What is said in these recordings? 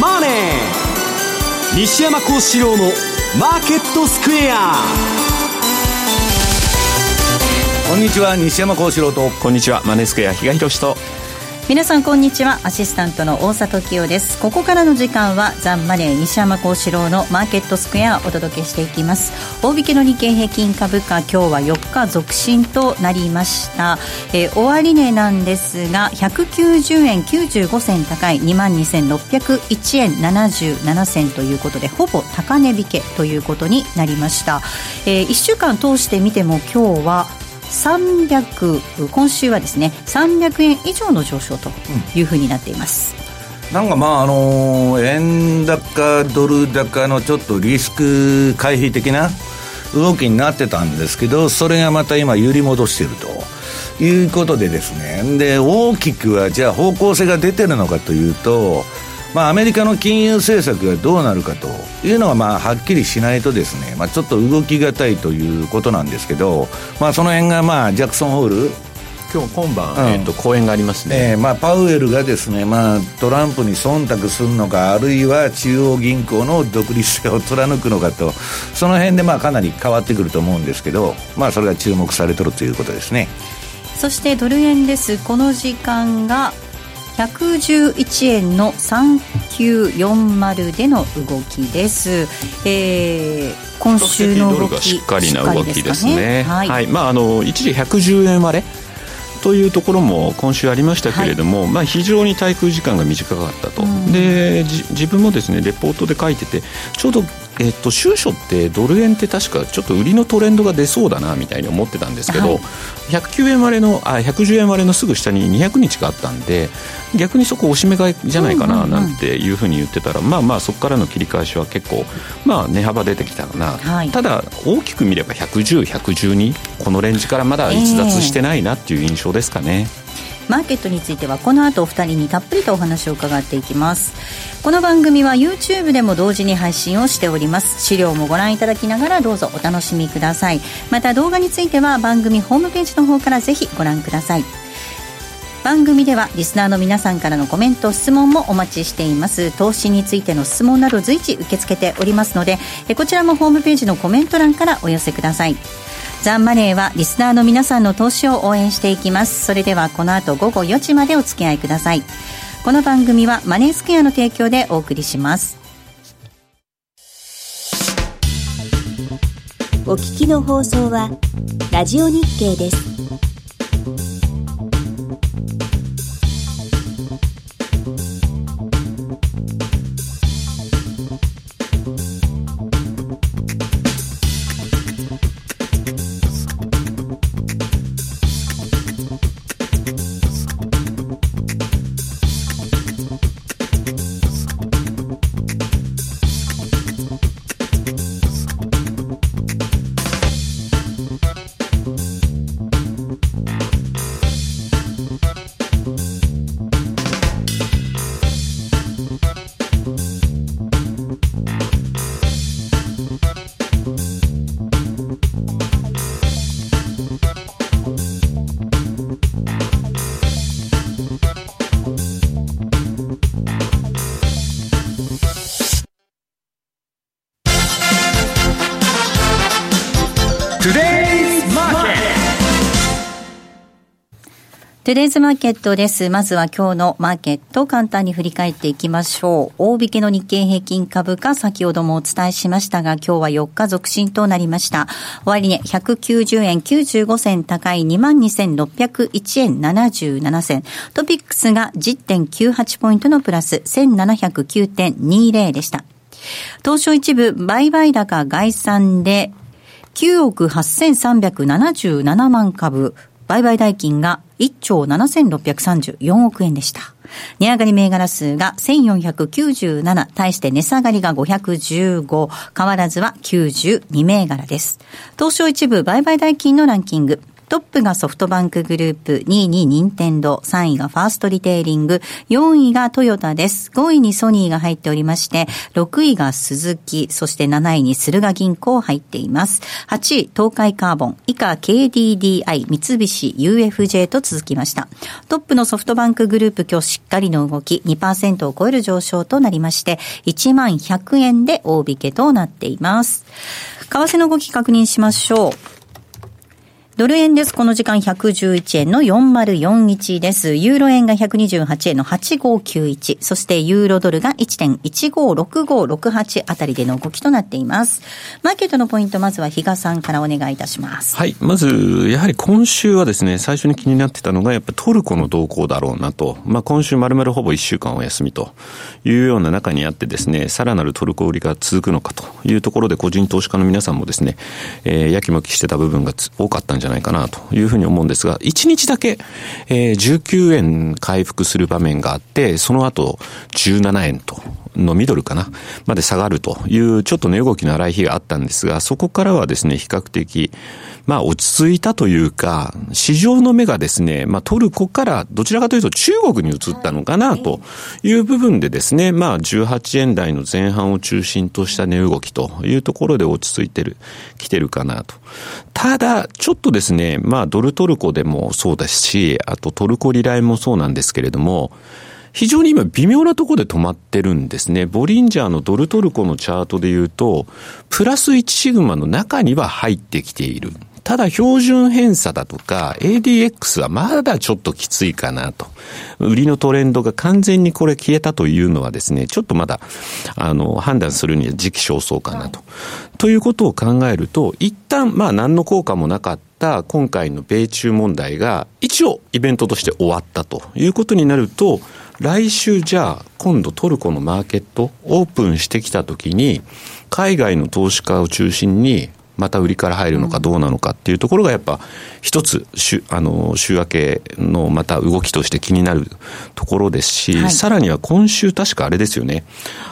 マネー」西山幸四郎の「マーケットスクエア」こんにちは。西山幸四郎と。こんにちは。マネースクエア比嘉宏と皆さんこんにちは。アシスタントの大里清です。ここからの時間はザンマネー西山幸四郎のマーケットスクエアお届けしていきます。大引けの日経平均株価今日は4日続伸となりました、えー、終値なんですが190円95銭高い2万2601円77銭ということでほぼ高値引けということになりました、えー、1週間通して見ても今日は300今週はですね300円以上の上昇というふうになっています、うん、なんかまああのー、円高ドル高のちょっとリスク回避的な動きになってたんですけどそれがまた今揺り戻しているということでですね。で大きくはじゃあ方向性が出てるのかというとまあ、アメリカの金融政策がどうなるかというのは、まあ、はっきりしないとですね、まあ、ちょっと動きがたいということなんですけど、まあ、その辺が、まあ、ジャクソンホール。今日今晩、うん、えーと、講演がありますね、えーまあ、パウエルがですね、まあ、トランプに忖度するのかあるいは中央銀行の独立性を貫くのかとその辺でまあかなり変わってくると思うんですけど、まあ、それが注目されてるということですね。そしてドル円です。この時間が111円の3940での動きです、えー、今週の動きしっかりな動きですね、ね、はい、はい、まああの一時110円割れというところも今週ありましたけれども、はい、まあ、非常に滞空時間が短かったと、で自分もですねレポートで書いててちょうどえっと、収書ってドル円って確かちょっと売りのトレンドが出そうだなみたいに思ってたんですけど、はい、109円割れのあ110円割れのすぐ下に200日があったんで逆にそこおしめ買いじゃないかななんていうふうに言ってたら、まあまあそこからの切り返しは結構、まあ、値幅出てきたかな、はい、ただ大きく見れば110、112このレンジからまだ逸脱してないなっていう印象ですかね。えーマーケットについてはこの後お二人にたっぷりとお話を伺っていきます。この番組は YouTube でも同時に配信をしております。資料もご覧いただきながらどうぞお楽しみください。また動画については番組ホームページの方からぜひご覧ください。番組ではリスナーの皆さんからのコメント質問もお待ちしています。投資についての質問など随時受け付けておりますのでこちらもホームページのコメント欄からお寄せください。ザンマネーはリスナーの皆さんの投資を応援していきます。それではこの後午後4時までお付き合いください。この番組はマネースクエアの提供でお送りします。お聞きの放送はラジオ日経です。トゥデイズマーケットです。まずは今日のマーケットを簡単に振り返っていきましょう。大引けの日経平均株価、先ほどもお伝えしましたが、今日は4日続伸となりました。終値、ね、190円95銭高い22,601円77銭。トピックスが10.98ポイントのプラス1709.20でした。東証一部売買高概算で9億8377万株、売買代金が1兆7634億円でした。値上がり銘柄数が1497、対して値下がりが515、変わらずは92銘柄です。東証一部売買代金のランキング。トップがソフトバンクグループ、2位に任天堂、3位がファーストリテイリング、4位がトヨタです。5位にソニーが入っておりまして、6位が鈴木、そして7位に駿河銀行入っています。8位、東海カーボン、以下 KDDI、三菱 UFJ と続きました。トップのソフトバンクグループ今日しっかりの動き、2%を超える上昇となりまして、1万100円で大引けとなっています。為替の動き確認しましょう。ドル円です。この時間111円の4041です。ユーロ円が128円の8591。そしてユーロドルが1.156568あたりでの動きとなっています。マーケットのポイント、まずは比嘉さんからお願いいたします。はい。まず、やはり今週はですね、最初に気になってたのが、やっぱトルコの動向だろうなと。まあ今週丸々ほぼ1週間お休みというような中にあってですね、さらなるトルコ売りが続くのかというところで個人投資家の皆さんもですね、えー、やきもきしてた部分が多かったんじゃないないかなというふうに思うんですが、1日だけ、えー、19円回復する場面があって、その後17円とのミドルかな、まで下がるという、ちょっと値動きの荒い日があったんですが、そこからはですね、比較的、まあ落ち着いたというか、市場の目がですね、まあトルコからどちらかというと中国に移ったのかなという部分でですね、まあ18円台の前半を中心とした値動きというところで落ち着いてる、来てるかなと。ただ、ちょっとですね、まあドルトルコでもそうですし、あとトルコリライもそうなんですけれども、非常に今微妙なところで止まってるんですね。ボリンジャーのドルトルコのチャートで言うと、プラス1シグマの中には入ってきている。ただ標準偏差だとか ADX はまだちょっときついかなと。売りのトレンドが完全にこれ消えたというのはですね、ちょっとまだ、あの、判断するには時期尚早かなと。ということを考えると、一旦、まあ何の効果もなかった今回の米中問題が一応イベントとして終わったということになると、来週じゃあ今度トルコのマーケットオープンしてきた時に海外の投資家を中心にまた売りから入るのかどうなのかっていうところがやっぱ一つ週あの週明けのまた動きとして気になるところですし、はい、さらには今週確かあれですよね。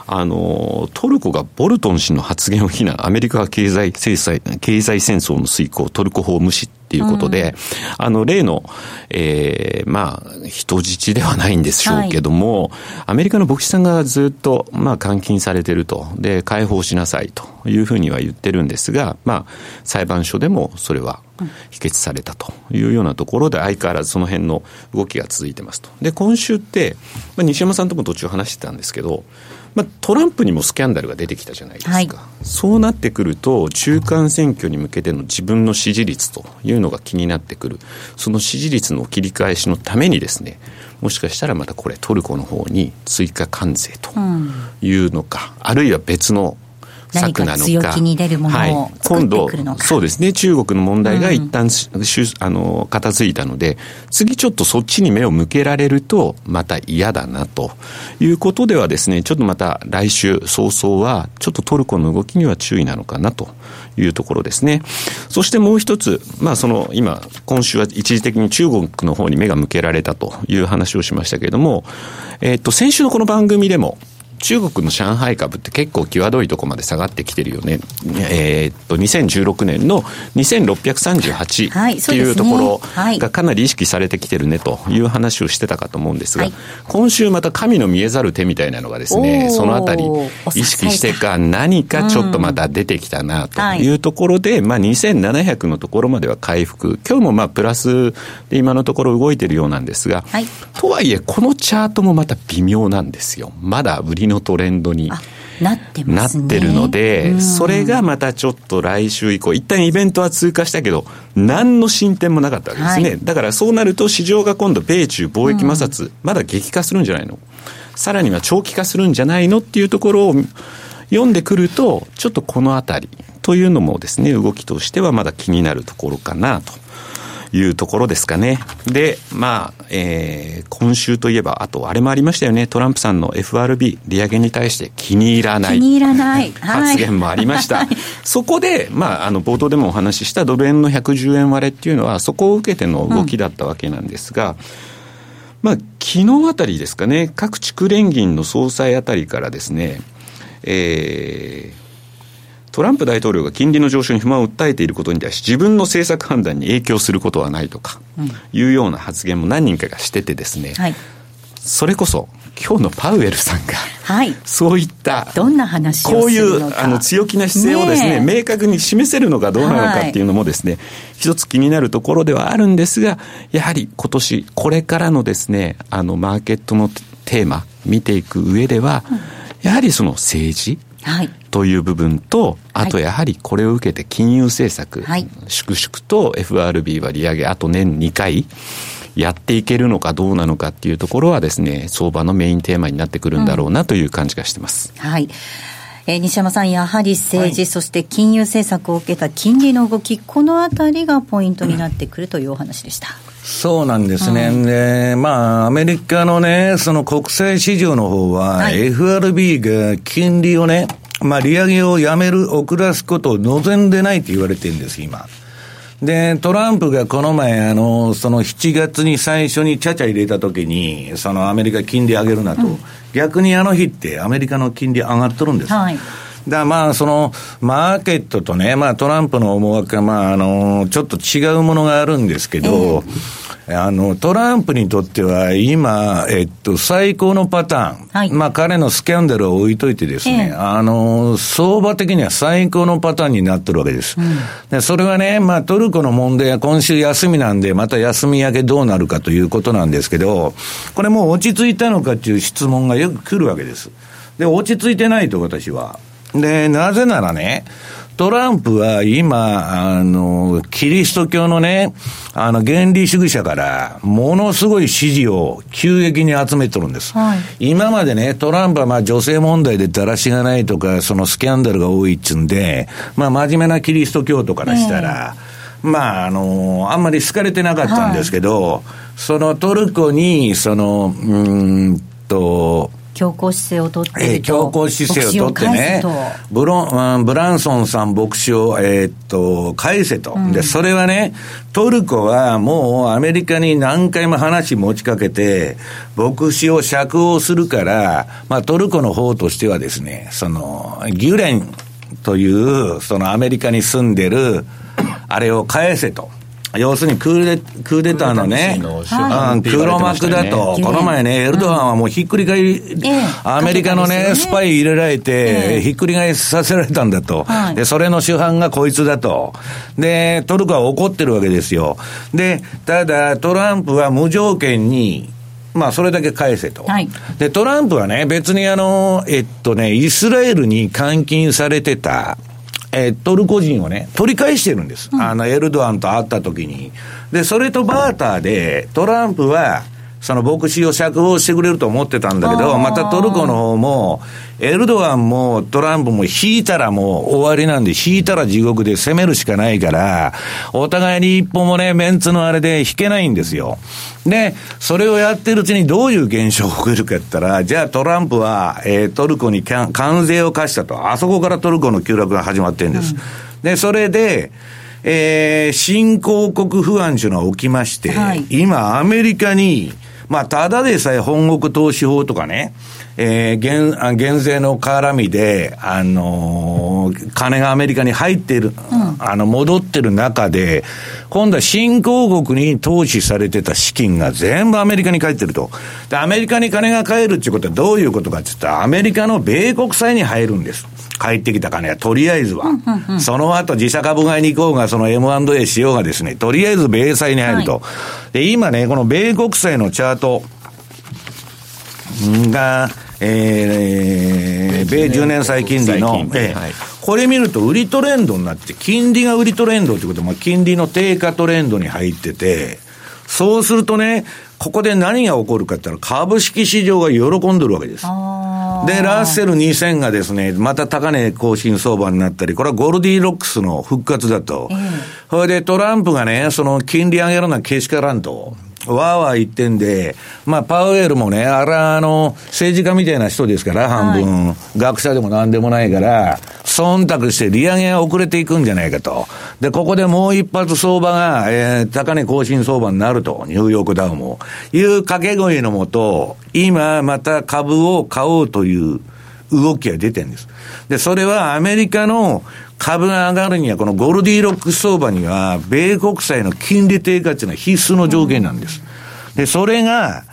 あのトルコがボルトン氏の発言を非難アメリカが経済制裁経済戦争の遂行トルコ法無視っていうことで、うん、あの、例の、えー、まあ、人質ではないんでしょうけども、はい、アメリカの牧師さんがずっと、まあ、監禁されてると。で、解放しなさいというふうには言ってるんですが、まあ、裁判所でもそれは否決されたというようなところで、相変わらずその辺の動きが続いてますと。で、今週って、まあ、西山さんとも途中話してたんですけど、まあ、トランプにもスキャンダルが出てきたじゃないですか、はい、そうなってくると、中間選挙に向けての自分の支持率というのが気になってくる、その支持率の切り返しのためにですね、もしかしたらまたこれ、トルコの方に追加関税というのか、うん、あるいは別の策なのか。強気に出るものを作ってくるのか、はい、そうですね。中国の問題が一旦、うん、あの、片付いたので、次ちょっとそっちに目を向けられると、また嫌だな、ということではですね、ちょっとまた来週早々は、ちょっとトルコの動きには注意なのかなというところですね。そしてもう一つ、まあその今、今週は一時的に中国の方に目が向けられたという話をしましたけれども、えっと、先週のこの番組でも、中国の上海株って結構際どいとこまで下がってきてるよね。えー、っと、2016年の2638っていうところがかなり意識されてきてるねという話をしてたかと思うんですが、はい、今週また神の見えざる手みたいなのがですね、そのあたり意識してか何かちょっとまた出てきたなとい。うところで、まあ2700のところまでは回復。今日もまあプラスで今のところ動いてるようなんですが、はい、とはいえこのチャートもまた微妙なんですよ。まだ売りのトレンドに。なってますね。なってるので、うん、それがまたちょっと来週以降、一旦イベントは通過したけど、何の進展もなかったわけですね。はい、だからそうなると市場が今度、米中貿易摩擦、うん、まだ激化するんじゃないの？さらには長期化するんじゃないの？っていうところを読んでくると、ちょっとこのあたりというのもですね、動きとしてはまだ気になるところかなと。いうところですかね。で、まあ、えー、今週といえば、あとあれもありましたよね。トランプさんの FRB 利上げに対して気に入らない。気に入らな い。発言もありました。はい、そこで、まあ、あの、冒頭でもお話ししたドル円の110円割れっていうのは、そこを受けての動きだったわけなんですが、うんまあ、昨日あたりですかね、各地区連銀の総裁あたりからですね、えー、トランプ大統領が金利の上昇に不満を訴えていることに対し、自分の政策判断に影響することはないとか、いうような発言も何人かがしててですね、はい、それこそ、今日のパウエルさんが、はい、そういったどんな話こういうあの強気な姿勢をですね、ね明確に示せるのかどうなのかっていうのもですね、はい、一つ気になるところではあるんですが、やはり今年これからのですね、あのマーケットのテーマ見ていく上では、うん、やはりその政治、はい、という部分と、あとやはりこれを受けて金融政策、はい、粛々と FRB は利上げ、あと年2回、やっていけるのかどうなのかっていうところはですね、相場のメインテーマになってくるんだろうなという感じがしてます。うん、はい。えー、西山さん、やはり政治、はい、そして金融政策を受けた金利の動き、このあたりがポイントになってくるというお話でした。そうなんですね。うん、で、まあ、アメリカのね、その国際市場の方は、はい、FRB が金利をね、まあ、利上げをやめる、遅らすことを望んでないと言われてるんです、今。で、トランプがこの前、あの、その7月に最初にちゃちゃ入れたときに、そのアメリカ金利上げるなと、うん、逆にあの日ってアメリカの金利上がっとるんです。はいだまあ、その、マーケットとね、まあ、トランプの思惑が、まあ、あの、ちょっと違うものがあるんですけど、えーあの、トランプにとっては今、えっと、最高のパターン。はい、まあ彼のスキャンダルを置いといてですね、えー、あの、相場的には最高のパターンになってるわけです。うん、でそれはね、まあトルコの問題は今週休みなんで、また休み明けどうなるかということなんですけど、これもう落ち着いたのかっていう質問がよく来るわけです。で、落ち着いてないと私は。で、なぜならね、トランプは今、あの、キリスト教のね、あの、原理主義者から、ものすごい支持を急激に集めてるんです。はい、今までね、トランプはまあ女性問題でだらしがないとか、そのスキャンダルが多いっつうんで、まあ真面目なキリスト教徒からしたら、えー、まあ、あの、あんまり好かれてなかったんですけど、はい、そのトルコに、その、うんと、強硬姿勢をとっている強硬姿勢をとってね、ブロン、ブランソンさん牧師を、えー、っと、返せと、うん、で、それはね、トルコはもうアメリカに何回も話持ちかけて、牧師を釈放するから、まあトルコの方としてはですね、その、ギュレンという、そのアメリカに住んでる、あれを返せと。要するにクーデクーデターのね、黒幕だと、この前ね、エルドアンはもうひっくり返り、アメリカのね、スパイ入れられて、ひっくり返させられたんだと、で、それの主犯がこいつだと、で、トルコは怒ってるわけですよ。で、ただ、トランプは無条件に、まあ、それだけ返せと。はい、で、トランプはね、別にあの、えっとね、イスラエルに監禁されてた、えー、トルコ人をね、取り返してるんです。うん、あの、エルドアンと会った時に。で、それとバーターで、トランプは、その牧師を釈放してくれると思ってたんだけど、またトルコの方も、エルドアンもトランプも引いたらもう終わりなんで、引いたら地獄で攻めるしかないから、お互いに一歩もね、メンツのあれで引けないんですよ。で、それをやってるうちにどういう現象が起きるかって言ったら、じゃあトランプは、えー、トルコに関税を課したと。あそこからトルコの急落が始まってるんです。うん、で、それで、えー、新興国不安というのは起きまして、はい、今アメリカに、まあ、ただでさえ本国投資法とかね、えー、減、減税の絡みで、あのー、金がアメリカに入っている、うん、あの、戻ってる中で、今度は新興国に投資されてた資金が全部アメリカに帰ってると。で、アメリカに金が帰るっていうことはどういうことかって言ったら、アメリカの米国債に入るんです。帰ってきた金は、とりあえずは。その後、自社株買いに行こうが、その M&A しようがですね、とりあえず米債に入ると。はい、で、今ね、この米国債のチャートが、えー、米10年債金利の、えー、はい、これ見ると売りトレンドになって、金利が売りトレンドということは、まあ、金利の低下トレンドに入ってて、そうするとね、ここで何が起こるかって言ったら、株式市場が喜んでるわけです。で、ラッセル2000がですね、また高値更新相場になったり、これはゴルディロックスの復活だと。それでトランプがね、その金利上げるのはけしからんと。わーわー言ってんで、まあ、パウエルもね、あれあの、政治家みたいな人ですから、半分、はい、学者でもなんでもないから、忖度して利上げが遅れていくんじゃないかと。で、ここでもう一発相場が、えー、高値更新相場になると、ニューヨークダウも。いう掛け声のもと、今また株を買おうという、動きが出てるんです。で、それはアメリカの株が上がるには、このゴルディロック相場には、米国債の金利低下っていうのは必須の条件なんです。で、それが、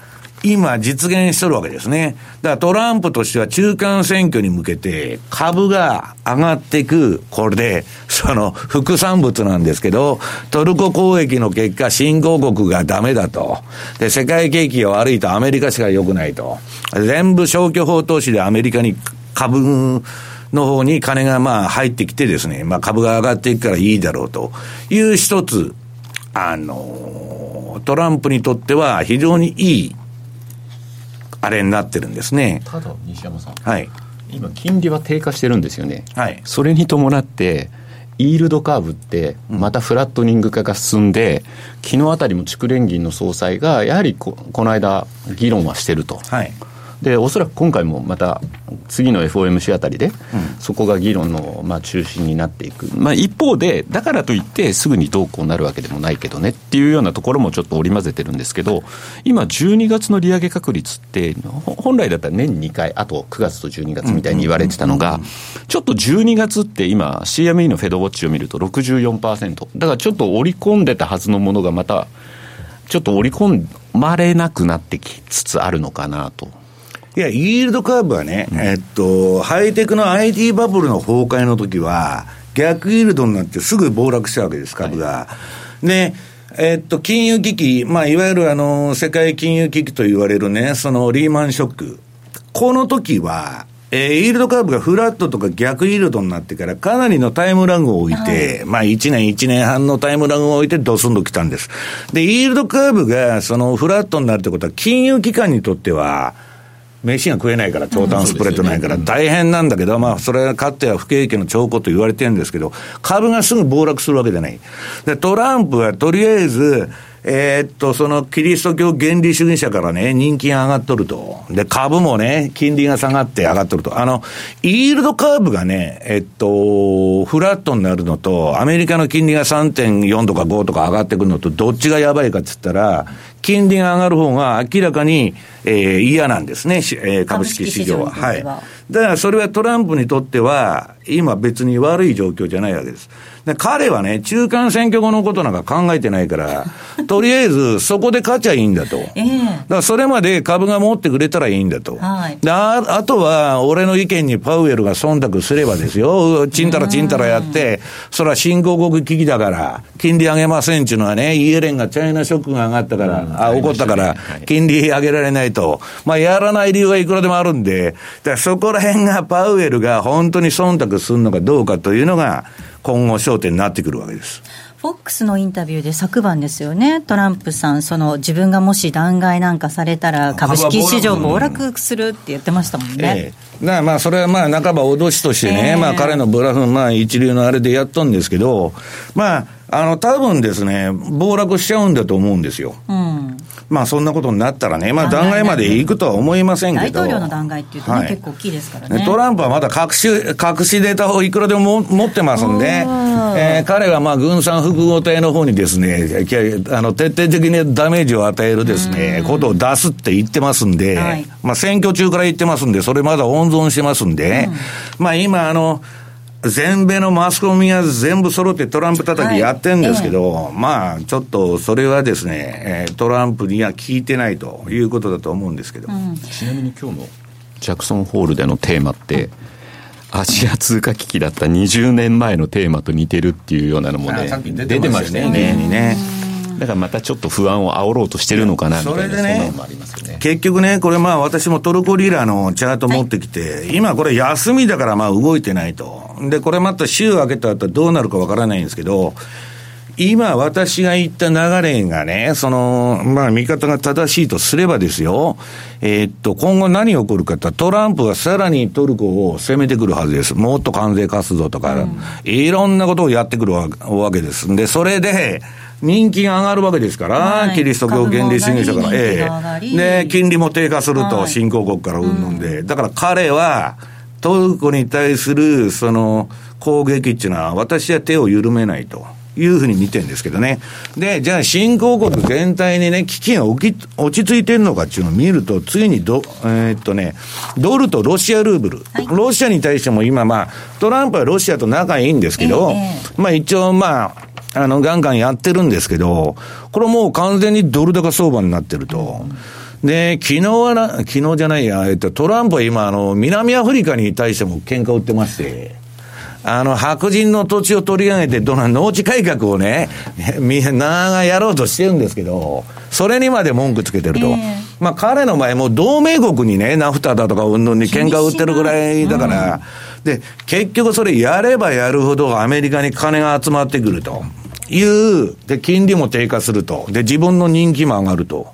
今実現しとるわけですね。だからトランプとしては中間選挙に向けて株が上がっていく、これで、その副産物なんですけど、トルコ攻撃の結果、新興国がダメだと。で、世界景気が悪いとアメリカしか良くないと。全部消去法投資でアメリカに株、の方に金がまあ入ってきてですね、まあ株が上がっていくからいいだろうという一つ、あの、トランプにとっては非常にいいあれになってるんですね。ただ、西山さん。はい。今、金利は低下してるんですよね。はい。それに伴って、イールドカーブって、またフラットニング化が進んで、うん、昨日あたりも筑連銀の総裁が、やはりここの間、議論はしてると。はい。でおそらく今回もまた次の FOMC あたりで、そこが議論のまあ中心になっていく、まあ、一方で、だからといってすぐにどうこうなるわけでもないけどねっていうようなところもちょっと織り交ぜてるんですけど、今、12月の利上げ確率って、本来だったら年2回、あと9月と12月みたいに言われてたのが、ちょっと12月って今、CME のフェドウォッチを見ると64%、だからちょっと織り込んでたはずのものがまた、ちょっと織り込まれなくなってきつつあるのかなと。いや、イールドカーブはね、うん、えっと、ハイテクの IT バブルの崩壊の時は、逆イールドになってすぐ暴落したわけです、株が。はい、で、えっと、金融危機、まあ、いわゆるあの、世界金融危機と言われるね、そのリーマンショック。この時は、えー、イールドカーブがフラットとか逆イールドになってから、かなりのタイムラグを置いて、はい、まあ1年、1年半のタイムラグを置いてドスンと来たんです。で、イールドカーブがそのフラットになるってことは、金融機関にとっては、飯が食えないから、長短スプレッドないから、大変なんだけど、まあ、それはかつては不景気の兆候と言われてるんですけど、株がすぐ暴落するわけじゃない。で、トランプはとりあえず、えー、っと、そのキリスト教原理主義者からね、人気が上がっとると。で、株もね、金利が下がって上がっとると。あの、イールドカーブがね、えっと、フラットになるのと、アメリカの金利が3.4とか5とか上がってくるのと、どっちがやばいかっつったら、金利が上がる方が明らかに、えー、嫌なんですね、えー、株式市場は。はい。だからそれはトランプにとっては、今別に悪い状況じゃないわけです。で、彼はね、中間選挙後のことなんか考えてないから、とりあえずそこで勝ちゃいいんだと。えー、だからそれまで株が持ってくれたらいいんだと。はい、でああとは、俺の意見にパウエルが忖度すればですよ、ちんたらちんたらやって、それは新興国危機だから、金利上げませんっていうのはね、イエレンがチャイナショックが上がったから、あ、怒ったから、金利上げられないと。まあ、やらない理由はいくらでもあるんで、だそこら辺がパウエルが本当に忖度するのかどうかというのが、今後焦点になってくるわけです。フォックスのインタビューで昨晩ですよね、トランプさん、その自分がもし弾劾なんかされたら、株式市場暴落するって言ってましたもんね。ええ、まあそれはまあ半ば脅しとしてね、えー、まあ彼のブラフ、まあ一流のあれでやったんですけど、まあ、あの、多分ですね、暴落しちゃうんだと思うんですよ。うん。まあそんなことになったらね、まあ弾劾まで行くとは思いませんけど。大統領の弾劾っていうとね、はい、結構大きいですからね。トランプはまだ隠し、隠しデータをいくらでも持ってますんで、えー、彼はまあ軍産複合体の方にですね、あの徹底的にダメージを与えるですね、ことを出すって言ってますんで、はい、まあ選挙中から言ってますんで、それまだ温存してますんで、うん、まあ今あの、全米のマスコミが全部揃ってトランプ叩きやってるんですけど、はいええ、まあ、ちょっとそれはですね、トランプには聞いてないということだと思うんですけど、うん、ちなみに今日のジャクソンホールでのテーマって、アジア通貨危機だった20年前のテーマと似てるっていうようなのもね、出てましたよね。ねだからまたちょっと不安を煽ろうとしてるのかなみたいな、それでね、結局ね、これまあ私もトルコリラのチャート持ってきて、はい、今これ休みだからまあ動いてないと。で、これまた週明けた後どうなるかわからないんですけど、今私が言った流れがね、その、まあ見方が正しいとすればですよ、えー、っと、今後何が起こるかってトランプはさらにトルコを攻めてくるはずです。もっと関税活動とか、うん、いろんなことをやってくるわけです。で、それで、人気が上がるわけですから、はい、キリスト教原理主義者から、ええ。で、金利も低下すると、新興国からうんぬんで、だから彼は、トルコに対するその攻撃っていうのは、私は手を緩めないと。いうふうに見てるんですけどね。で、じゃあ新興国全体にね、危機が落ち落ち着いてるのかっていうのを見ると、次にど、えー、っとね、ドルとロシアルーブル、はい、ロシアに対しても今まあ、トランプはロシアと仲いいんですけど、えー、まあ一応まあ、あの、ガンガンやってるんですけど、これもう完全にドル高相場になってると。で、昨日はな、昨日じゃないや、えっと、トランプは今、あの、南アフリカに対しても喧嘩を売ってまして、あの、白人の土地を取り上げて、どの農地改革をね、みんながやろうとしてるんですけど、それにまで文句つけてると。えー、まあ彼の場合も同盟国にね、ナフタだとかうんぬんに喧嘩売ってるぐらいだから、うん、で、結局それやればやるほどアメリカに金が集まってくると。いう、で、金利も低下すると。で、自分の人気も上がると。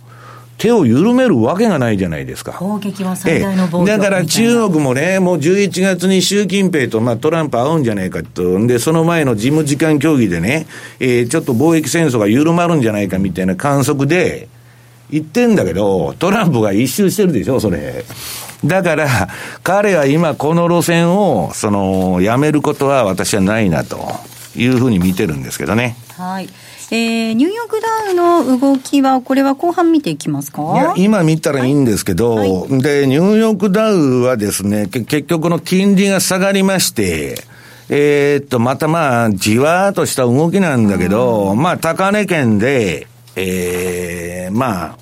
手を緩めるわけがないじゃないですか。攻撃は最大の防だから中国もね、もう11月に習近平と、まあ、トランプ会うんじゃないかと。で、その前の事務次官協議でね、えー、ちょっと貿易戦争が緩まるんじゃないかみたいな観測で、言ってんだけど、トランプが一周してるでしょ、それ。だから、彼は今この路線を、その、やめることは私はないなというふうに見てるんですけどね。はい。えー、ニューヨークダウの動きは、これは後半見ていきますか？いや、今見たらいいんですけど、はい、で、ニューヨークダウはですね、結局の金利が下がりまして、えー、っと、またまあ、じわーっとした動きなんだけど、まあ、高値圏で、えー、まあ、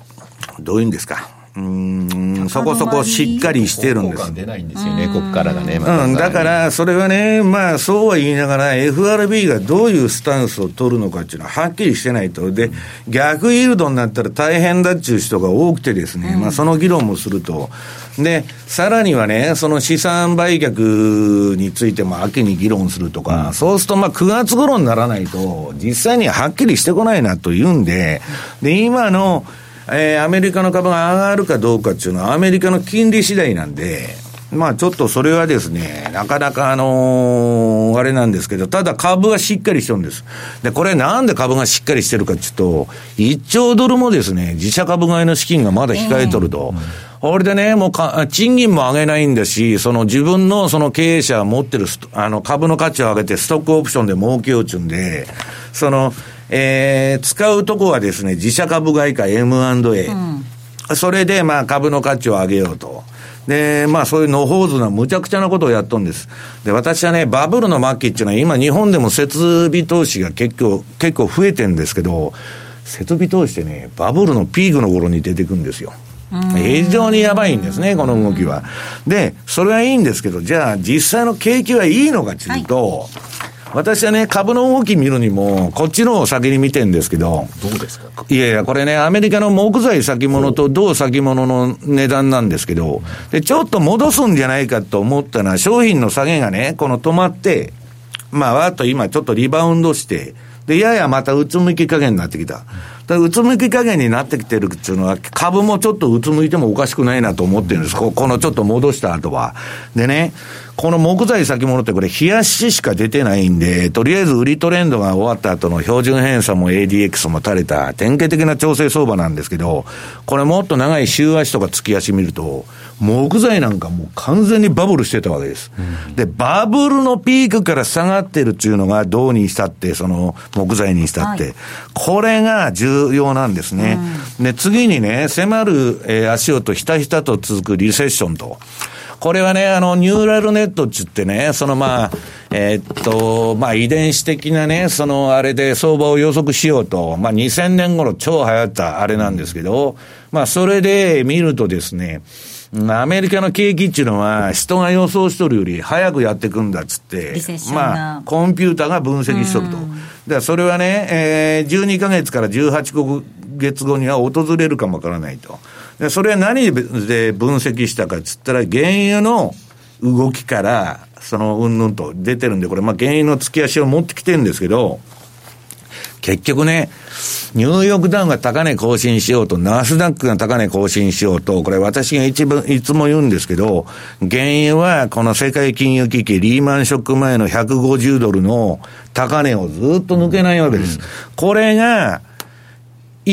どういうんですか？うん、そこそこしっかりしてるんです。出ないんですよね、ここからがね。うん、だから、それはね、まあ、そうは言いながら、FRB がどういうスタンスを取るのかっていうのははっきりしてないと。で、逆イールドになったら大変だっていう人が多くてですね、まあ、その議論もすると。で、さらにはね、その資産売却についても秋に議論するとか、そうするとまあ9月頃にならないと、実際にはっきりしてこないなというんで、で、今の、えー、アメリカの株が上がるかどうかっていうのは、アメリカの金利次第なんで、まあちょっとそれはですね、なかなかあのー、あれなんですけど、ただ株はしっかりしてるんです。で、これなんで株がしっかりしてるかっていうと、1兆ドルもですね、自社株買いの資金がまだ控えとると。これでね、もうか、賃金も上げないんだし、その自分のその経営者が持ってるあの株の価値を上げてストックオプションで儲けようちゅうんで、その、えー、使うとこはですね、自社株買いか M&A。うん、それで、まあ、株の価値を上げようと。で、まあそういう野放図な無茶苦茶なことをやっとんです。で、私はね、バブルの末期っていうのは今日本でも設備投資が結構、結構増えてんですけど、設備投資ってね、バブルのピークの頃に出てくるんですよ。非常にやばいんですね、この動きは。で、それはいいんですけど、じゃあ実際の景気はいいのかっていうと、はい私はね、株の動き見るにも、こっちのを先に見てんですけど。どうですか？いやいや、これね、アメリカの木材先物と銅先物の値段なんですけど、で、ちょっと戻すんじゃないかと思ったのは、商品の下げがね、この止まって、まあ、わっと今ちょっとリバウンドして、で、ややまたうつむき加減になってきた。だうつむき加減になってきてるっていうのは、株もちょっとうつむいてもおかしくないなと思ってるんです。このちょっと戻した後は。でね、この木材先物ってこれ、冷やししか出てないんで、とりあえず売りトレンドが終わった後の標準偏差も ADX も垂れた典型的な調整相場なんですけど、これもっと長い週足とか月足見ると、木材なんかもう完全にバブルしてたわけです。うん、で、バブルのピークから下がってるっていうのが銅にしたって、その木材にしたって、はい、これが重要なんですね。うん、で、次にね、迫る、えー、足音ひたひたと続くリセッションと。これはね、あの、ニューラルネットっつってね、そのまあ、えー、っと、まあ、遺伝子的なね、そのあれで相場を予測しようと、まあ、2000年頃超流行ったあれなんですけど、まあ、それで見るとですね、アメリカの景気っていうのは、人が予想しとるより早くやっていくんだっつって、まあ、コンピューターが分析しとると。だからそれはね、えー、12か月から18月後には訪れるかもわからないと。でそれは何で分析したかっつったら、原油の動きから、そのうんぬんと出てるんで、これ、まあ、原油の突き足を持ってきてるんですけど、結局ね、ニューヨークダウンが高値更新しようと、ナスダックが高値更新しようと、これ私が一番、いつも言うんですけど、原油はこの世界金融危機、リーマンショック前の150ドルの高値をずっと抜けないわけです。これが、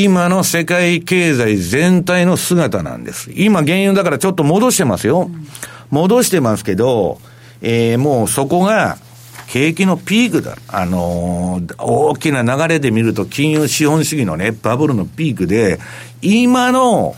今の世界経済全体の姿なんです。今原油だからちょっと戻してますよ。戻してますけど、えー、もうそこが、景気のピークだ。あのー、大きな流れで見ると、金融資本主義のね、バブルのピークで、今の、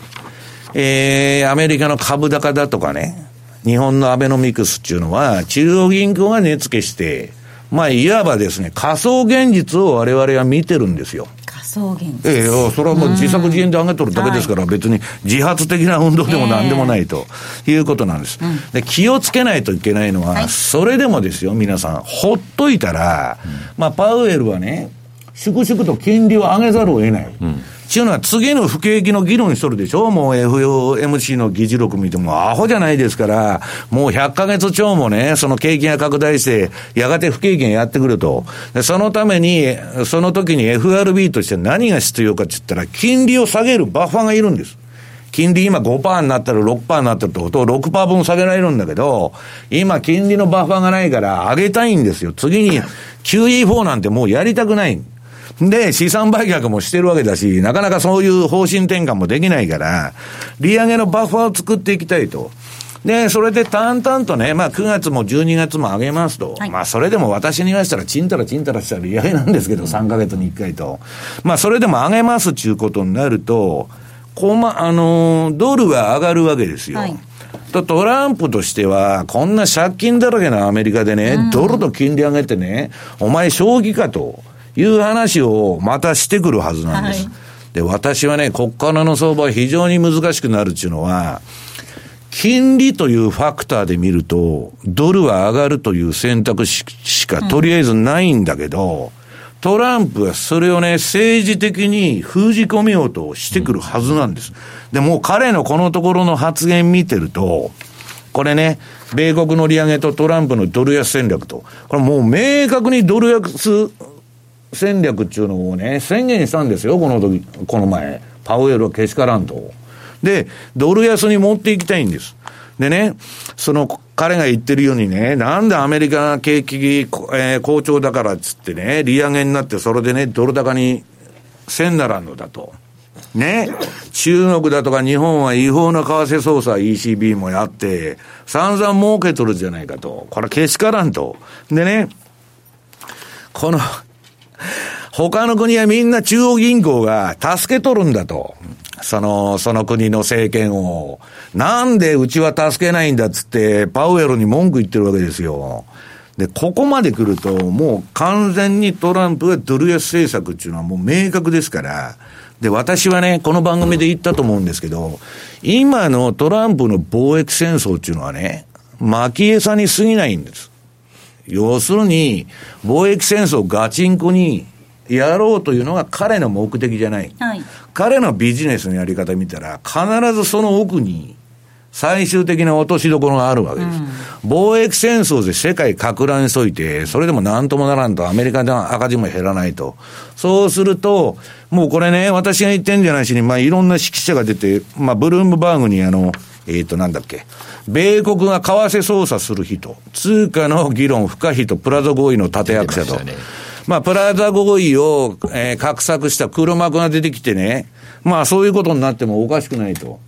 えー、アメリカの株高だとかね、日本のアベノミクスっていうのは、中央銀行が値付けして、まあ、いわばですね、仮想現実を我々は見てるんですよ。仮想現実ええ、それはもう自作自演で上げとるだけですから、別に自発的な運動でもなんでもないということなんです。で気をつけないといけないのは、それでもですよ、皆さん、ほっといたら、まあ、パウエルはね、粛々と金利を上げざるを得ない。うんちゅうのは次の不景気の議論しとるでしょもう FOMC の議事録見てもアホじゃないですから、もう100ヶ月超もね、その景気が拡大して、やがて不景気がやってくると。そのために、その時に FRB として何が必要かって言ったら、金利を下げるバッファーがいるんです。金利今5%になったら6%になってるってことを6%分下げられるんだけど、今金利のバッファーがないから上げたいんですよ。次に QE4 なんてもうやりたくない。で、資産売却もしてるわけだし、なかなかそういう方針転換もできないから、利上げのバッファーを作っていきたいと。で、それで淡々とね、まあ9月も12月も上げますと。はい、まあそれでも私に言わしたら、ちんたらちんたらしたら利上げなんですけど、3ヶ月に1回と。まあそれでも上げますっていうことになると、こま、あのー、ドルは上がるわけですよ。はいとトランプとしては、こんな借金だらけのアメリカでね、うん、ドルと金利上げてね、お前将棋かと。いう話をまたしてくるはずなんです。はい、で、私はね、こっからの相場は非常に難しくなるっていうのは、金利というファクターで見ると、ドルは上がるという選択肢しかとりあえずないんだけど、うん、トランプはそれをね、政治的に封じ込めようとしてくるはずなんです。で、もう彼のこのところの発言見てると、これね、米国の利上げとトランプのドル安戦略と、これもう明確にドル安戦略っていうのをね、宣言したんですよ、この時、この前。パウエルはけしからんと。で、ドル安に持っていきたいんです。でね、その彼が言ってるようにね、なんでアメリカが景気、えー、好調だからっつってね、利上げになってそれでね、ドル高にせんならんのだと。ね、中国だとか日本は違法な為替操作 ECB もやって、散々儲けとるじゃないかと。これけしからんと。でね、この他の国はみんな中央銀行が助け取るんだと。その、その国の政権を。なんでうちは助けないんだっつって、パウエルに文句言ってるわけですよ。で、ここまで来ると、もう完全にトランプはドル安政策っていうのはもう明確ですから、で、私はね、この番組で言ったと思うんですけど、今のトランプの貿易戦争っていうのはね、巻き餌に過ぎないんです。要するに、貿易戦争ガチンコにやろうというのが彼の目的じゃない。はい、彼のビジネスのやり方見たら、必ずその奥に、最終的な落としどころがあるわけです。うん、貿易戦争で世界拡乱しといて、それでもなんともならんと、アメリカでは赤字も減らないと。そうすると、もうこれね、私が言ってんじゃないしに、まあいろんな指揮者が出て、まあブルームバーグにあの、えっ、ー、となんだっけ、米国が為替操作する人、通貨の議論不可避とプラザ合意の立役者と。まあ、プラザ合意を、えー、画策した黒幕が出てきてね、まあ、そういうことになってもおかしくないと。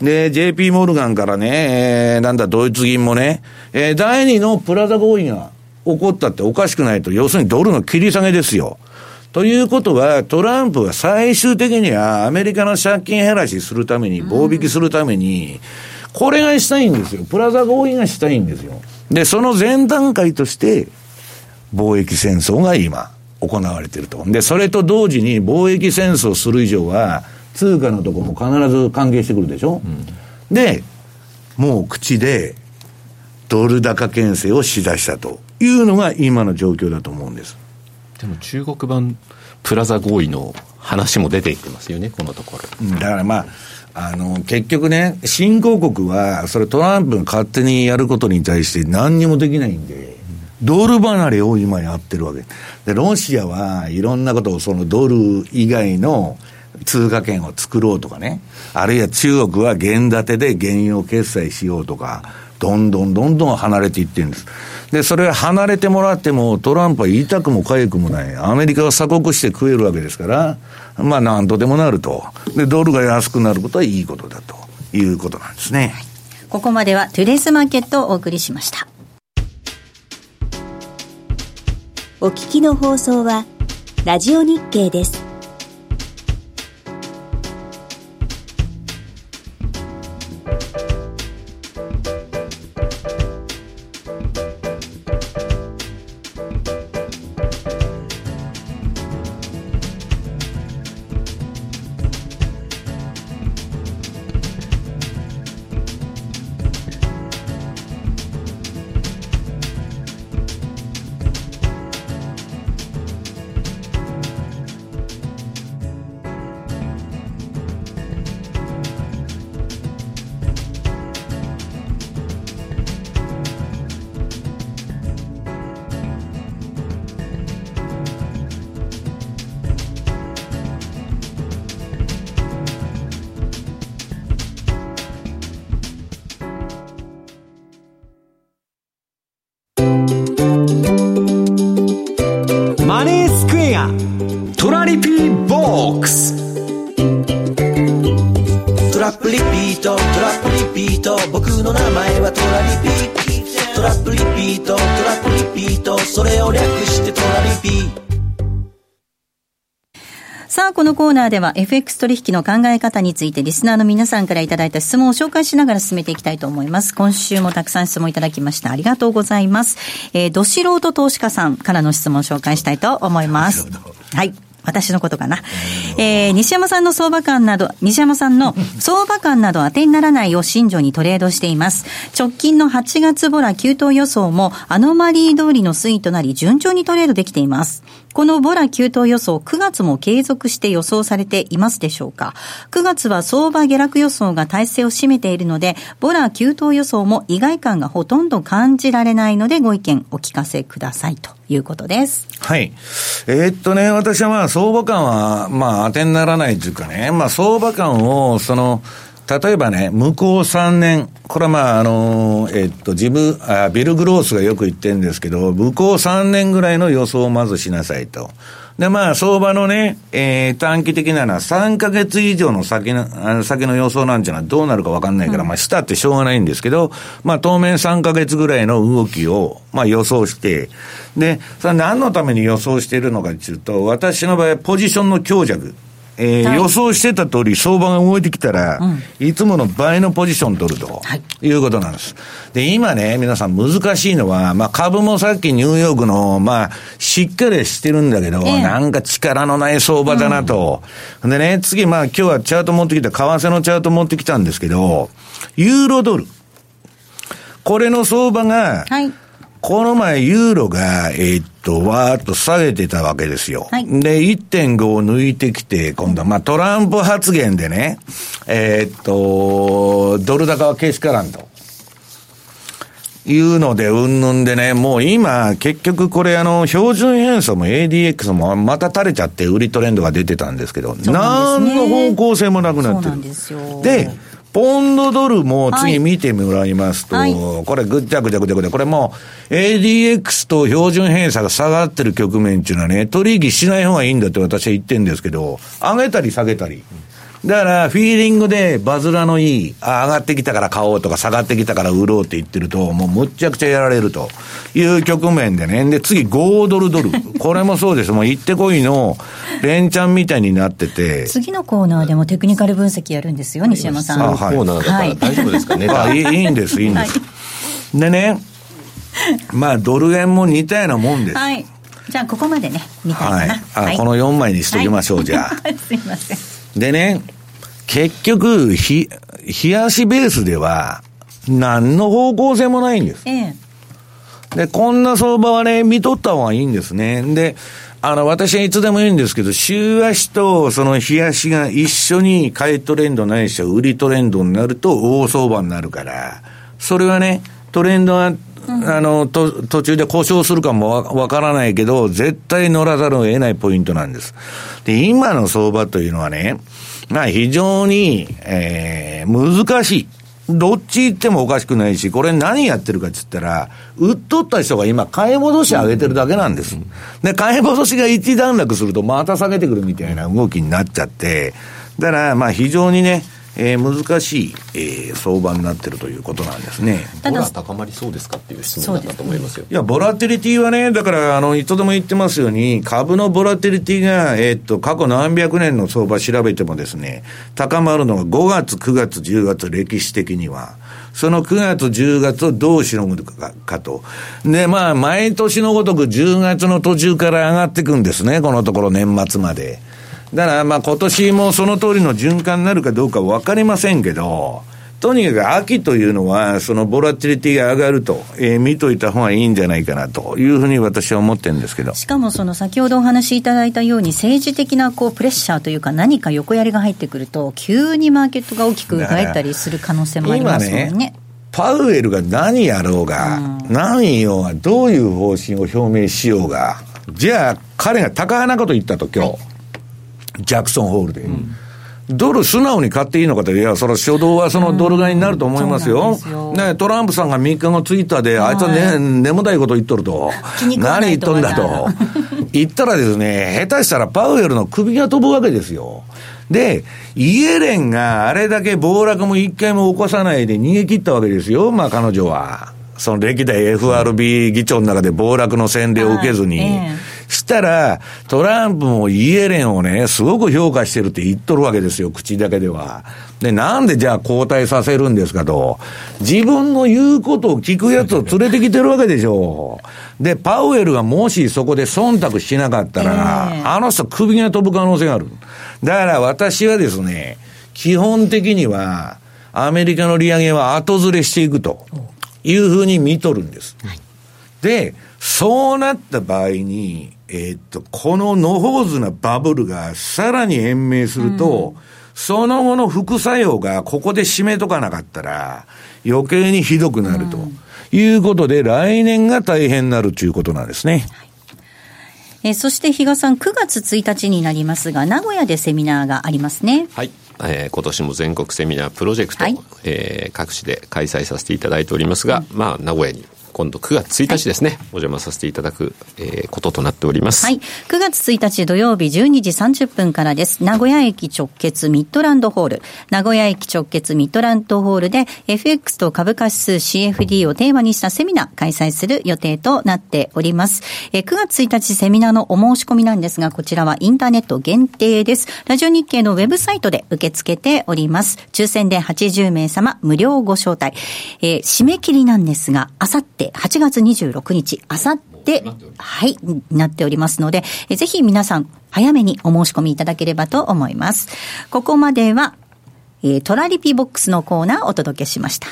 で、JP モルガンからね、えー、なんだ、ドイツ銀もね、えー、第二のプラザ合意が起こったっておかしくないと。要するにドルの切り下げですよ。ということは、トランプは最終的にはアメリカの借金減らしするために、棒引きするために、これがしたいんですよ。プラザ合意がしたいんですよ。で、その前段階として、貿易戦争が今、行われていると。で、それと同時に貿易戦争する以上は、通貨のとこも必ず関係してくるでしょ、うん、で、もう口で、ドル高牽制をしだしたというのが今の状況だと思うんです。でも中国版プラザ合意の話も出てきてますよね、このところ。だからまあ、あの、結局ね、新興国は、それトランプが勝手にやることに対して何にもできないんで、ドル離れを今やってるわけ。で、ロシアはいろんなことをそのドル以外の通貨圏を作ろうとかね、あるいは中国は原建てで原油を決済しようとか、どんどんどんどん離れていってるんです。で、それ離れてもらっても、トランプは言いたくもかゆくもない。アメリカが鎖国して食えるわけですから、まあ何とでもなると。で、ドルが安くなることはいいことだということなんですね。ここまではトゥデイズマーケットをお送りしました。お聞きの放送は、ラジオ日経です。コーナーでは FX 取引の考え方についてリスナーの皆さんからいただいた質問を紹介しながら進めていきたいと思います。今週もたくさん質問いただきましたありがとうございます。えー、ど素人投資家さんからの質問を紹介したいと思います。はい。私のことかな。えー、西山さんの相場感など、西山さんの 相場感など当てにならないを信条にトレードしています。直近の8月ボラ急騰予想もアノマリー通りの推移となり順調にトレードできています。このボラ急騰予想、9月も継続して予想されていますでしょうか ?9 月は相場下落予想が体制を占めているので、ボラ急騰予想も意外感がほとんど感じられないので、ご意見お聞かせくださいということです。はい。えー、っとね、私はまあ相場感は、まあ当てにならないというかね、まあ相場感を、その、例えばね、向こう3年、これはまあ、あの、えっと、自分、あビル・グロースがよく言ってるんですけど、向こう3年ぐらいの予想をまずしなさいと。で、まあ、相場のね、えー、短期的なのは3ヶ月以上の先の、先の予想なんていうのはどうなるかわかんないから、うん、まあ、したってしょうがないんですけど、まあ、当面3ヶ月ぐらいの動きを、まあ、予想して、で、それ何のために予想しているのかというと、私の場合、ポジションの強弱。えー、はい、予想してた通り相場が動いてきたら、うん、いつもの倍のポジション取ると、はい、いうことなんです。で、今ね、皆さん難しいのは、まあ株もさっきニューヨークの、まあ、しっかりしてるんだけど、えー、なんか力のない相場だなと。うん、でね、次、まあ今日はチャート持ってきた、為替のチャート持ってきたんですけど、ユーロドル。これの相場が、はいこの前、ユーロが、えー、っと、わーっと下げてたわけですよ。はい、で、1.5を抜いてきて、今度は、まあ、トランプ発言でね、えー、っと、ドル高はけしからんと。いうので、うんぬんでね、もう今、結局これあの、標準偏差も ADX もまた垂れちゃって売りトレンドが出てたんですけど、ね、何の方向性もなくなってる。でポンドドルも次見てもらいますと、はい、これぐっちゃぐちゃぐちゃぐちゃ、これもう ADX と標準偏差が下がってる局面っていうのはね、取引しない方がいいんだって私は言ってるんですけど、上げたり下げたり。だから、フィーリングでバズらのいい、あ、上がってきたから買おうとか、下がってきたから売ろうって言ってると、もうむっちゃくちゃやられるという局面でね。で、次、5ドルドル。これもそうです。もう行ってこいの、連チャンみたいになってて。次のコーナーでもテクニカル分析やるんですよ、西山さん。あ、はい。コーナーだから大丈夫ですかね。あいいいいんです、いいんです。はい、でね、まあ、ドル円も似たようなもんです。はい。じゃあ、ここまでね、見たいかな。はい。あ、はい、この4枚にしときましょう、じゃあ。すいません。でね、結局、ひ、冷やしベースでは、何の方向性もないんです。ええ。で、こんな相場はね、見とった方がいいんですね。で、あの、私はいつでも言うんですけど、週足とその日足が一緒に買いトレンドないしは売りトレンドになると大相場になるから、それはね、トレンドがあの、と、途中で故障するかもわからないけど、絶対乗らざるを得ないポイントなんです。で、今の相場というのはね、まあ非常に、えー、難しい。どっち行ってもおかしくないし、これ何やってるかって言ったら、売っとった人が今、買い戻し上げてるだけなんです。で、買い戻しが一段落すると、また下げてくるみたいな動きになっちゃって、だから、まあ非常にね、えー、難しい、えー、相場になってるということなんですね。ただ、高まりそうですかっていう質問だったと思いますよ。いや、ボラテリティはね、だから、あの、いつでも言ってますように、株のボラテリティが、えー、っと、過去何百年の相場調べてもですね、高まるのが5月、9月、10月、歴史的には。その9月、10月をどうしのぐかかと。で、まあ、毎年のごとく10月の途中から上がっていくんですね、このところ年末まで。だから、まあ、今年もその通りの循環になるかどうか分かりませんけど、とにかく秋というのは、そのボラティリティが上がると、えー、見といた方がいいんじゃないかなというふうに私は思ってるんですけど。しかもその先ほどお話しいただいたように、政治的なこうプレッシャーというか、何か横やりが入ってくると、急にマーケットが大きく動いたりする可能性もありますもんね。ねパウエルが何やろうが、うん、何言おうが、どういう方針を表明しようが、じゃあ彼が高なこと言ったと今日、はい、ジャクソンホールで。うんドル素直に買っていいのかと、いや、それは初動はそのドル買いになると思いますよ。よね、トランプさんが3日後ツイッターで、あいつはね、眠たいこと言っとると。何言っとんだと。言ったらですね、下手したらパウエルの首が飛ぶわけですよ。で、イエレンがあれだけ暴落も一回も起こさないで逃げ切ったわけですよ、まあ彼女は。その歴代 FRB 議長の中で暴落の洗礼を受けずに。えー、したら、トランプもイエレンをね、すごく評価してるって言っとるわけですよ、口だけでは。で、なんでじゃあ交代させるんですかと。自分の言うことを聞くやつを連れてきてるわけでしょう。で、パウエルがもしそこで忖度しなかったら、えー、あの人首が飛ぶ可能性がある。だから私はですね、基本的には、アメリカの利上げは後ずれしていくというふうに見とるんです。はい、で、そうなった場合に、えー、っと、この野放図なバブルがさらに延命すると、うん、その後の副作用がここで締めとかなかったら、余計にひどくなるということで、来年が大変になるということなんですね。はいえー、そして比嘉さん、9月1日になりますが、名古屋でセミナーがありますね。はい。えー、今年も全国セミナープロジェクト、はい、えー、各地で開催させていただいておりますが、うん、まあ、名古屋に今度9月1日ですね、はい、お邪魔させていただく、えー、こととなっております。はい。9月1日土曜日12時30分からです。名古屋駅直結ミッドランドホール。名古屋駅直結ミッドランドホールで FX と株価指数 CFD をテーマにしたセミナー開催する予定となっております。えー、9月1日セミナーのお申し込みなんですが、こちらはインターネット限定です。ラジオ日経のウェブサイトで受け付けております。抽選で80名様無料ご招待。えー、締め切りなんですが、あさって8月26日、あさって、はい、なっておりますので、えぜひ皆さん、早めにお申し込みいただければと思います。ここまでは、えー、トラリピボックスのコーナーをお届けしました。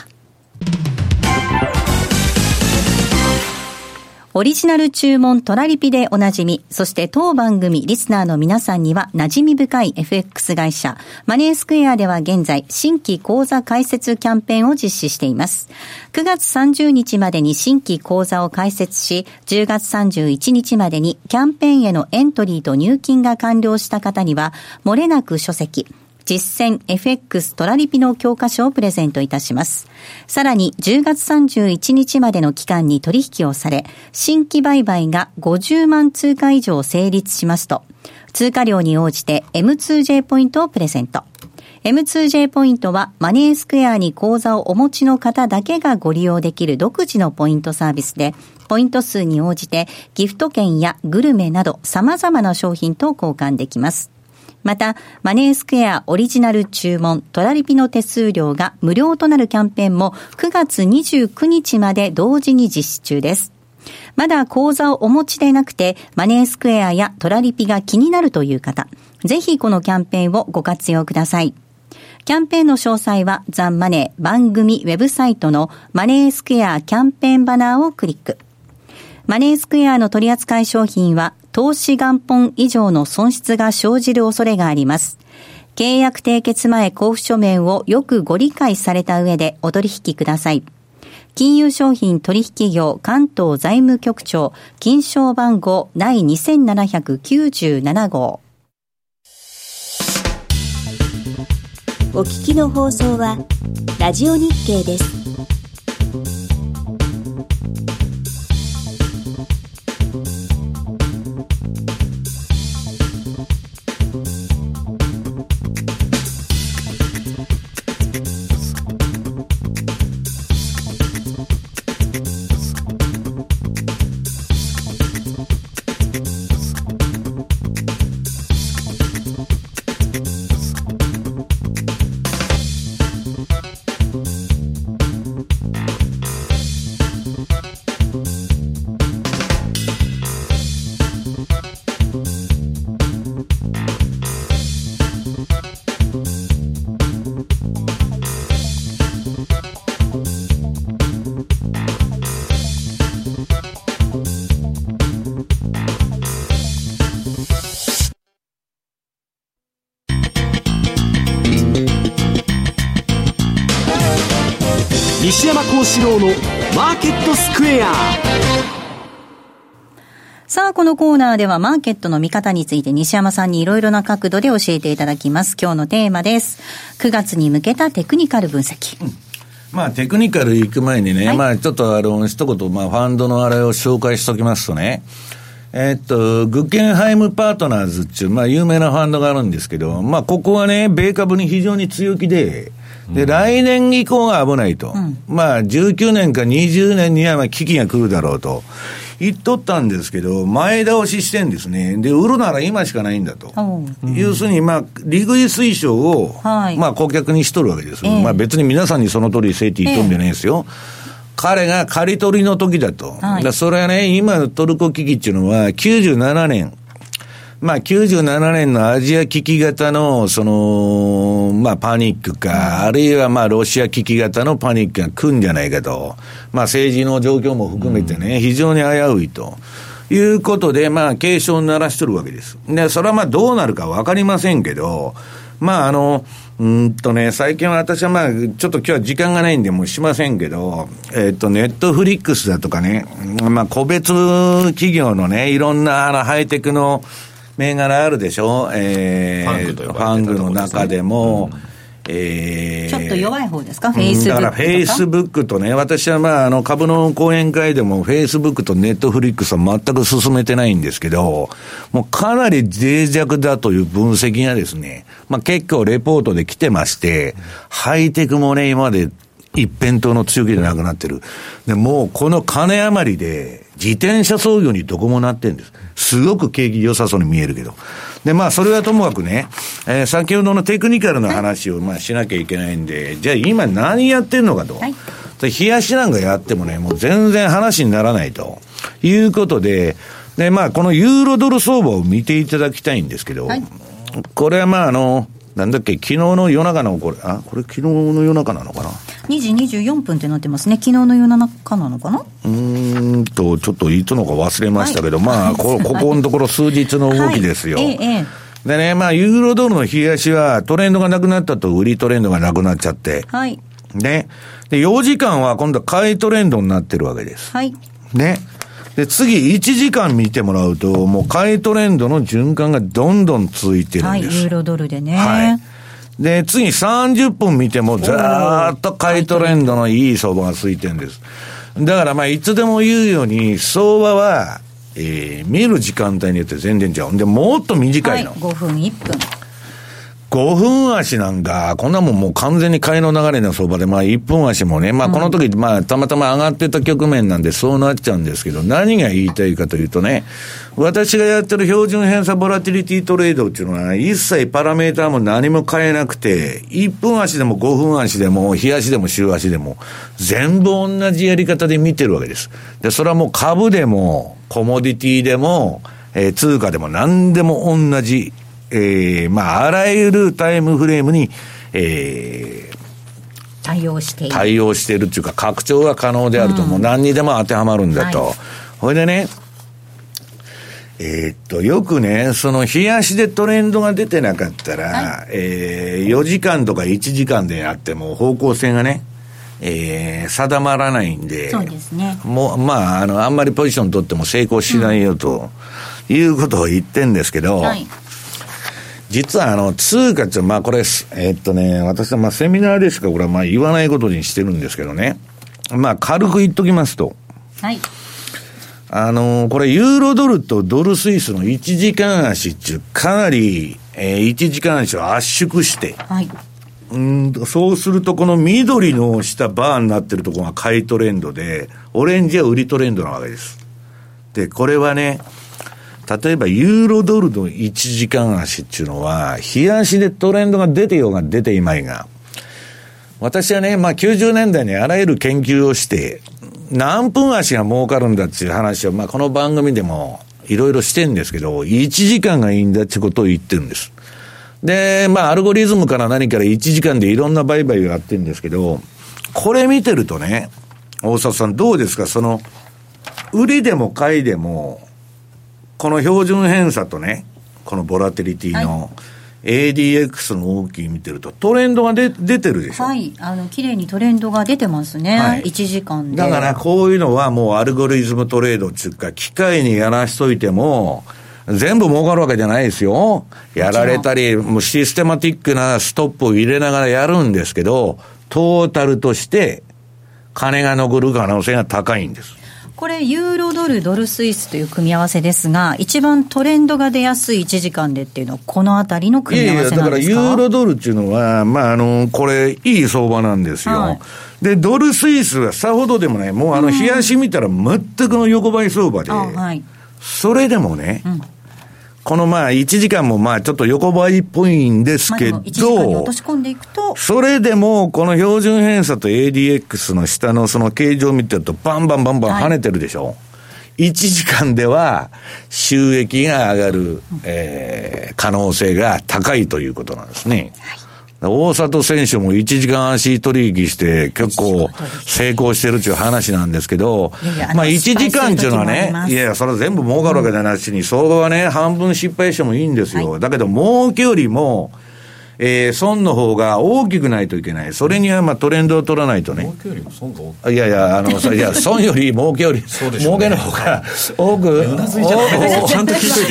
オリジナル注文トラリピでおなじみ、そして当番組リスナーの皆さんには馴染み深い FX 会社、マネースクエアでは現在、新規講座開設キャンペーンを実施しています。9月30日までに新規講座を開設し、10月31日までにキャンペーンへのエントリーと入金が完了した方には、漏れなく書籍、実践 FX トラリピの教科書をプレゼントいたします。さらに10月31日までの期間に取引をされ、新規売買が50万通貨以上成立しますと、通貨量に応じて M2J ポイントをプレゼント。M2J ポイントはマネースクエアに口座をお持ちの方だけがご利用できる独自のポイントサービスで、ポイント数に応じてギフト券やグルメなど様々な商品と交換できます。また、マネースクエアオリジナル注文トラリピの手数料が無料となるキャンペーンも9月29日まで同時に実施中です。まだ口座をお持ちでなくて、マネースクエアやトラリピが気になるという方、ぜひこのキャンペーンをご活用ください。キャンペーンの詳細はザンマネー番組ウェブサイトのマネースクエアキャンペーンバナーをクリック。マネースクエアの取扱い商品は投資元本以上の損失が生じる恐れがあります。契約締結前交付書面をよくご理解された上でお取引ください。金融商品取引業関東財務局長金賞番号第2797号お聞きの放送はラジオ日経です。幸四郎のマーケットスクエアさあ、このコーナーではマーケットの見方について西山さんにいろいろな角度で教えていただきます。今日のテーマです。9月に向けたテクニカル分析。うんまあ、テクニカル行く前にね、はい、まあ、ちょっとあの、一言、まあ、ファンドのあれを紹介しておきますとね、えっと、グッケンハイムパートナーズっていう、まあ、有名なファンドがあるんですけど、まあ、ここはね、米株に非常に強気で、で、来年以降が危ないと。うん、まあ、19年か20年にはまあ危機が来るだろうと。言っとったんですけど、前倒ししてんですね。で、売るなら今しかないんだと。うん、要するに、まあ、利食い推奨を、はい、まあ、顧客にしとるわけです。えー、まあ、別に皆さんにその通りせいって言っとんじゃないですよ。えー彼が刈り取りの時だと。はい、だそれはね、今のトルコ危機っていうのは、97年、まあ、97年のアジア危機型の、その、まあ、パニックか、あるいはまあ、ロシア危機型のパニックが来るんじゃないかと。まあ、政治の状況も含めてね、非常に危ういと。いうことで、まあ、警鐘を鳴らしとるわけです。で、それはまあ、どうなるかわかりませんけど、まあ、あの、うんとね、最近は私はまあ、ちょっと今日は時間がないんでもうしませんけど、えっ、と、ネットフリックスだとかね、まあ、個別企業のね、いろんなあのハイテクの銘柄あるでしょ、えー、ファングの中でも、うん。えー、ちょっと弱い方ですか、フェイスブックだからフェイスブックとね、私はまあ、あの、株の講演会でも、フェイスブックとネットフリックスは全く進めてないんですけど、もうかなり脆弱だという分析がですね、まあ結構レポートで来てまして、ハイテクもね、今まで一辺倒の強気でなくなってる。で、もうこの金余りで、自転車操業にどこもなってんです。すごく景気良さそうに見えるけど。で、まあ、それはともかくね、えー、先ほどのテクニカルの話を、まあ、しなきゃいけないんで、じゃあ今何やってんのかと。はい、冷やしなんかやってもね、もう全然話にならないと。いうことで、で、まあ、このユーロドル相場を見ていただきたいんですけど、はい、これはまあ、あの、なんだっけ、昨日の夜中の、これ、あ、これ昨日の夜中なのかな ?2 時24分ってなってますね。昨日の夜中なのかな？うんと、ちょっといつのか忘れましたけど、はい、まあ、こ、ここのところ数日の動きですよ。はい、ええでね、まあ、ユーロドルの冷やしは、トレンドがなくなったと、売りトレンドがなくなっちゃって。はい。ね。で、4時間は今度は買いトレンドになってるわけです。はい。ね。で、次、1時間見てもらうと、もう買いトレンドの循環がどんどん続いてるんです。はい、ユーロドルでね。はい。で、次30分見てもずーっと買いトレンドのいい相場が続いてるんです。だからまあ、いつでも言うように、相場は、えー、見る時間帯によって全然違う。で、もっと短いの。はい、5分、1分。5分足なんか、こんなもんもう完全に買いの流れの相場で、まあ1分足もね、まあこの時、まあたまたま上がってた局面なんでそうなっちゃうんですけど、何が言いたいかというとね、私がやってる標準偏差ボラティリティトレードっていうのは、一切パラメーターも何も変えなくて、1分足でも5分足でも、日足でも週足でも、全部同じやり方で見てるわけです。で、それはもう株でも、コモディティでも、えー、通貨でも何でも同じえー、まあ、あらゆるタイムフレームに、えー、対応している。対応しているっていうか、拡張が可能であると、もう何にでも当てはまるんだと。はい、ほいでね、えー、っと、よくね、その、冷やしでトレンドが出てなかったら、はい、えー、4時間とか1時間であっても、方向性がね、えー、定まらないんで、そうですね。もう、まあ、あの、あんまりポジション取っても成功しないよと、いうことを言ってんですけど、はい実はあの、通貨って、まあこれ、えー、っとね、私はまあセミナーでしかこれはまあ言わないことにしてるんですけどね。まあ軽く言っときますと。はい。あのこれユーロドルとドルスイスの1時間足っていう、かなり、えー、1時間足を圧縮して。はい。うんそうすると、この緑の下バーになってるところが買いトレンドで、オレンジは売りトレンドなわけです。で、これはね、例えばユーロドルの1時間足っていうのは、冷や足でトレンドが出てようが出ていまいが、私はね、まあ90年代にあらゆる研究をして、何分足が儲かるんだっていう話を、まあこの番組でもいろいろしてんですけど、1時間がいいんだってことを言ってるんです。で、まあアルゴリズムから何から1時間でいろんな売買をやってるんですけど、これ見てるとね、大里さんどうですか？その、売りでも買いでも、この標準偏差とね、このボラテリティの、はい、ADX の大きい見てると、トレンドがで出てるでしょ。はい。あの、綺麗にトレンドが出てますね。はい、1時間で。だから、こういうのはもうアルゴリズムトレードっていうか、機械にやらしといても、全部儲かるわけじゃないですよ。やられたり、もうシステマティックなストップを入れながらやるんですけど、トータルとして金が残る可能性が高いんです。これ、ユーロドル、ドルスイスという組み合わせですが、一番トレンドが出やすい1時間でっていうのは、このあたりの組み合わせなんですか？いやいや、だからユーロドルっていうのは、まあ、あの、これ、いい相場なんですよ。はい、で、ドルスイスはさほどでもない、もうあの、冷やし見たら全くの横ばい相場で、はい、それでもね、うんこのまあ1時間もまあちょっと横ばいっぽいんですけど、それでもこの標準偏差と ADX の下のその形状を見てるとバンバンバンバン跳ねてるでしょ、はい、1時間では収益が上がる、えー、可能性が高いということなんですね。はい大里選手も1時間足取引して結構成功してるっていう話なんですけど、まあ1時間っていうのはね、いやいや、それは全部儲かるわけじゃないしに、相場はね、半分失敗してもいいんですよ。だけど儲けよりも、えー、損の方が大きくないといけない。それにはまあトレンドを取らないとね。儲けよりも損が大きい。いやいや、あの、いや、損より儲けより、儲けの方が多く、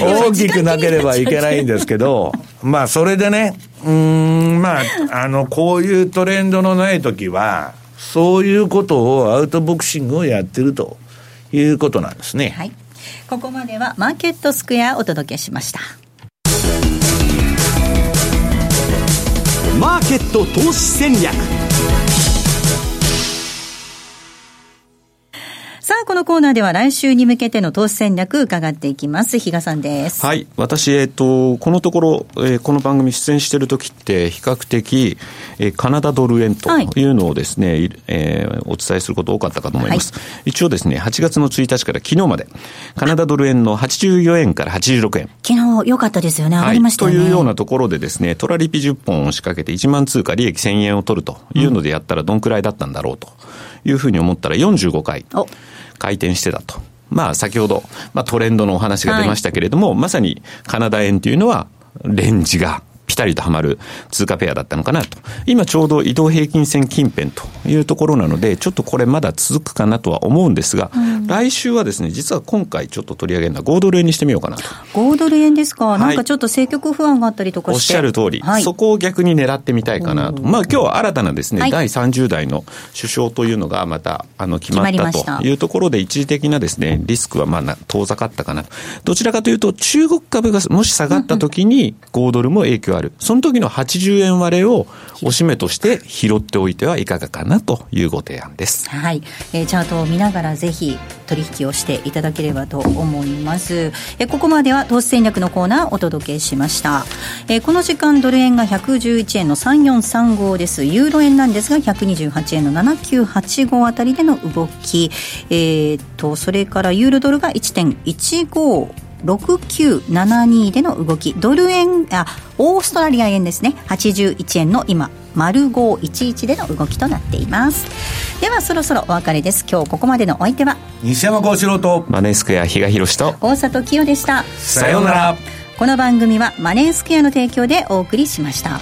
大きくなければいけないんですけど、まあそれでね、うん、まあ、あの、こういうトレンドのない時は、そういうことをアウトボクシングをやってるということなんですね。はい。ここまではマーケットスクエアお届けしました。マーケット投資戦略さあ、このコーナーでは来週に向けての投資戦略伺っていきます。比嘉さんです。はい。私、えっ、ー、と、このところ、えー、この番組出演している時って、比較的、えー、カナダドル円というのをですね、はい、えー、お伝えすること多かったかと思います。はい、一応ですね、8月の1日から昨日まで、カナダドル円の84円から86円。昨日良かったですよね。上がりましたね、はい、というようなところでですね、トラリピ10本を仕掛けて1万通貨利益1000円を取るというのでやったらどんくらいだったんだろうというふうに思ったら45回。回転してたと。まあ先ほど、まあトレンドのお話が出ましたけれども、はい、まさにカナダ円というのはレンジがぴたりとはまる通貨ペアだったのかなと。今ちょうど移動平均線近辺というところなので、ちょっとこれまだ続くかなとは思うんですが、うん、来週はですね、実は今回ちょっと取り上げるのは5ドル円にしてみようかなと。5ドル円ですか、はい、なんかちょっと政局不安があったりとかおっしゃる通り、はい、そこを逆に狙ってみたいかなと。まあ今日は新たなですね、はい、第30代の首相というのがまたあの決まったというところで一時的なですね、リスクはまあ遠ざかったかなと。どちらかというと中国株がもし下がった時に5ドルも影響ある。その時の80円割れをおしめとして拾っておいてはいかがかなというご提案です。はい。えー、チャートを見ながらぜひ取引をしていただければと思います。え、ここまでは投資戦略のコーナーをお届けしました。え、この時間ドル円が111円の3435です。ユーロ円なんですが128円の7985あたりでの動き。えー、と、それからユーロドルが1.15 6972での動き。ドル円あオーストラリア円ですね。81円の今。丸511での動きとなっています。ではそろそろお別れです。今日ここまでのお相手は西山幸四郎とマネースクエア比嘉宏と大里清でした。さようなら。この番組はマネースクエアの提供でお送りしました